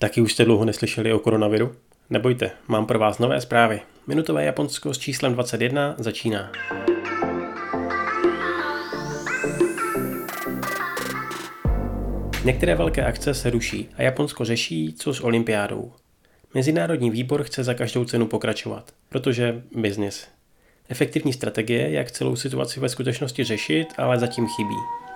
Taky už jste dlouho neslyšeli o koronaviru? Nebojte, mám pro vás nové zprávy. Minutové Japonsko s číslem 21 začíná. Některé velké akce se ruší a Japonsko řeší, co s olympiádou. Mezinárodní výbor chce za každou cenu pokračovat, protože biznis. Efektivní strategie, jak celou situaci ve skutečnosti řešit, ale zatím chybí.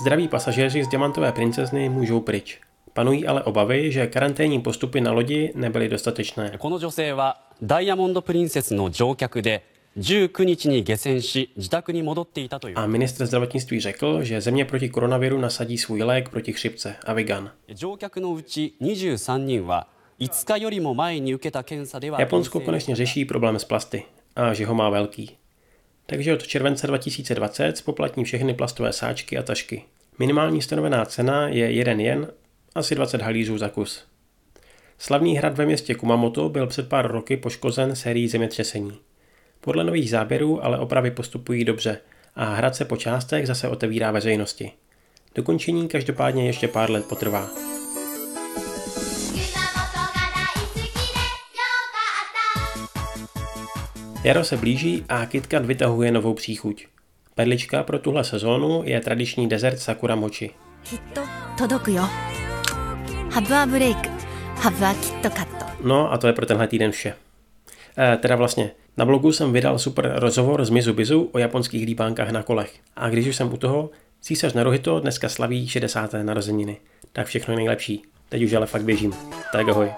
Zdraví pasažéři z Diamantové princezny můžou pryč. Panují ale obavy, že karanténní postupy na lodi nebyly dostatečné. この女性はダイヤモンド・プリンセスの乗客で19日に下船し自宅に戻っていたという A ministr zdravotnictví řekl, že země proti koronaviru nasadí svůj lék proti chřipce, Avigan. 乗客のうち23人は5日よりも前に受けた検査では Japonsko konečně řeší problém s plasty a že ho má velký. Takže od července 2020 spoplatní všechny plastové sáčky a tašky. Minimální stanovená cena je 1 jen, asi 20 halířů za kus. Slavný hrad ve městě Kumamoto byl před pár roky poškozen sérií zemětřesení. Podle nových záběrů ale opravy postupují dobře a hrad se po částech zase otevírá veřejnosti. Dokončení každopádně ještě pár let potrvá. Jaro se blíží a KitKat vytahuje novou příchuť. Perlička pro tuhle sezónu je tradiční dezert Sakura Mochi. No a to je pro tenhle týden vše. E, teda vlastně, na blogu jsem vydal super rozhovor z Mizubizu o japonských líbánkách na kolech. A když už jsem u toho, císař Naruhito dneska slaví 60. narozeniny. Tak všechno nejlepší. Teď už ale fakt běžím. Tak ahoj.